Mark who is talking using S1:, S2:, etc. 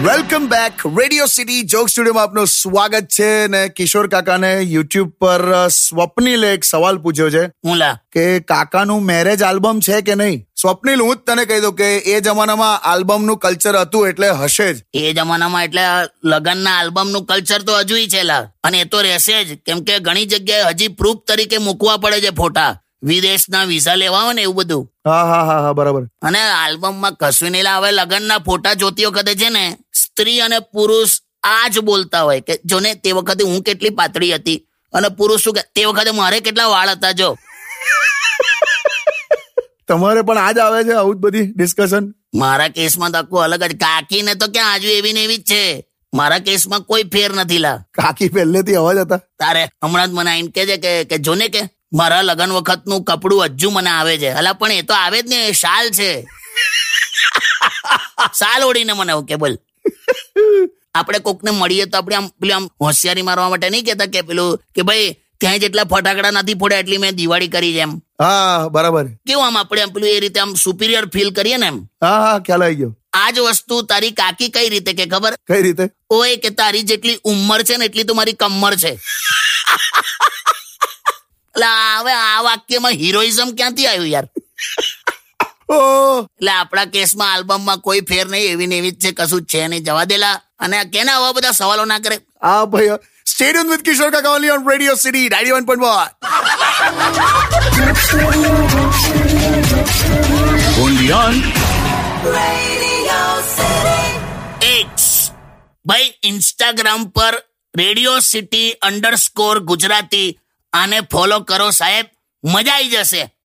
S1: Welcome back radio city jock સ્ટુડિયોમાં આપનું સ્વાગત છે ને કિશોર કાકાને યુટ્યુબ પર સ્વપ્નિલે એક સવાલ પૂછ્યો છે.
S2: હું લા.
S1: કે કાકાનું મેરેજ આલ્બમ છે કે નહીં? સ્વપ્નિલ હું જ તને કહી દઉં કે એ જમાનામાં આલ્બમનું કલ્ચર હતું એટલે હશે જ.
S2: એ જમાનામાં એટલે લગનના આલ્બમનું કલ્ચર તો હજુય છે લા. અને એ તો રહેશે જ. કેમ કે ઘણી જગ્યાએ હજી પ્રૂફ તરીકે મૂકવા પડે છે ફોટા. વિદેશના વિઝા લેવા હોય ને એવું બધું.
S1: હા હા હા હા બરાબર.
S2: અને આલ્બમમાં કશું નહીં. હવે લગનના ફોટા જોતી વખતે છે ને સ્ત્રી અને પુરુષ આ જ બોલતા હોય કે જો ને તે વખતે હું કેટલી પાતળી હતી અને પુરુષ શું કે તે વખતે મારે કેટલા વાળ હતા જો.
S1: તમારે પણ આજ આવે છે આવું જ બધી ડિસ્કશન
S2: મારા કેસમાં તો આખું અલગ જ. કાકીને તો ક્યાં આજુ એવી ને એવી જ છે? મારા કેસમાં કોઈ ફેર નથી લા.
S1: કાકી પહેલેથી અવાજ હતા.
S2: તારે હમણાં જ મને આઈને કે છે કે કે જોને કે મારા લગન વખતનું કપડું હજુ મને આવે છે. હલા પણ એ તો આવે જ ને શાલ છે. શાલ ઓઢીને મને ઓકે બોલ. આપણે કોકને મળીએ તો આપણે આમ પેલી આમ હોશિયારી મારવા માટે નહીં કહેતા કે પેલું કે ભાઈ ત્યાં જેટલા ફટાકડા નથી ફોડ્યા એટલી મેં દિવાળી કરી છે એમ.
S1: હા બરાબર.
S2: કેવું આમ આપણે આમ પેલું એ રીતે આમ સુપિરિયર ફીલ કરીએ ને એમ?
S1: હા હા ખ્યાલ આવી ગયો.
S2: આ જ વસ્તુ તારી કાકી કઈ રીતે કે ખબર?
S1: કઈ રીતે?
S2: ઓય કે તારી જેટલી ઉંમર છે ને એટલી તો મારી કમર છે. એટલે હવે આ વાક્યમાં હિરોઇઝમ ક્યાંથી આવ્યું યાર? એટલે આપણા કેસમાં આલ્બમમાં કોઈ ફેર નહીં એવી ને એવી જ છે કશું જ છે નહીં. જવા દેલા. અને કેના આવા બધા સવાલો ના કરે?
S1: હા ભાઈ સ્ટેડિયમ વિથ કિશોર કાકા only on radio city ninety one point
S2: X ભાઈ ઇન્સ્ટાગ્રામ પર રેડિયો સિટી અંડરસ્કોર ગુજરાતી. આને ફોલો કરો સાહેબ. મજા આવી જશે.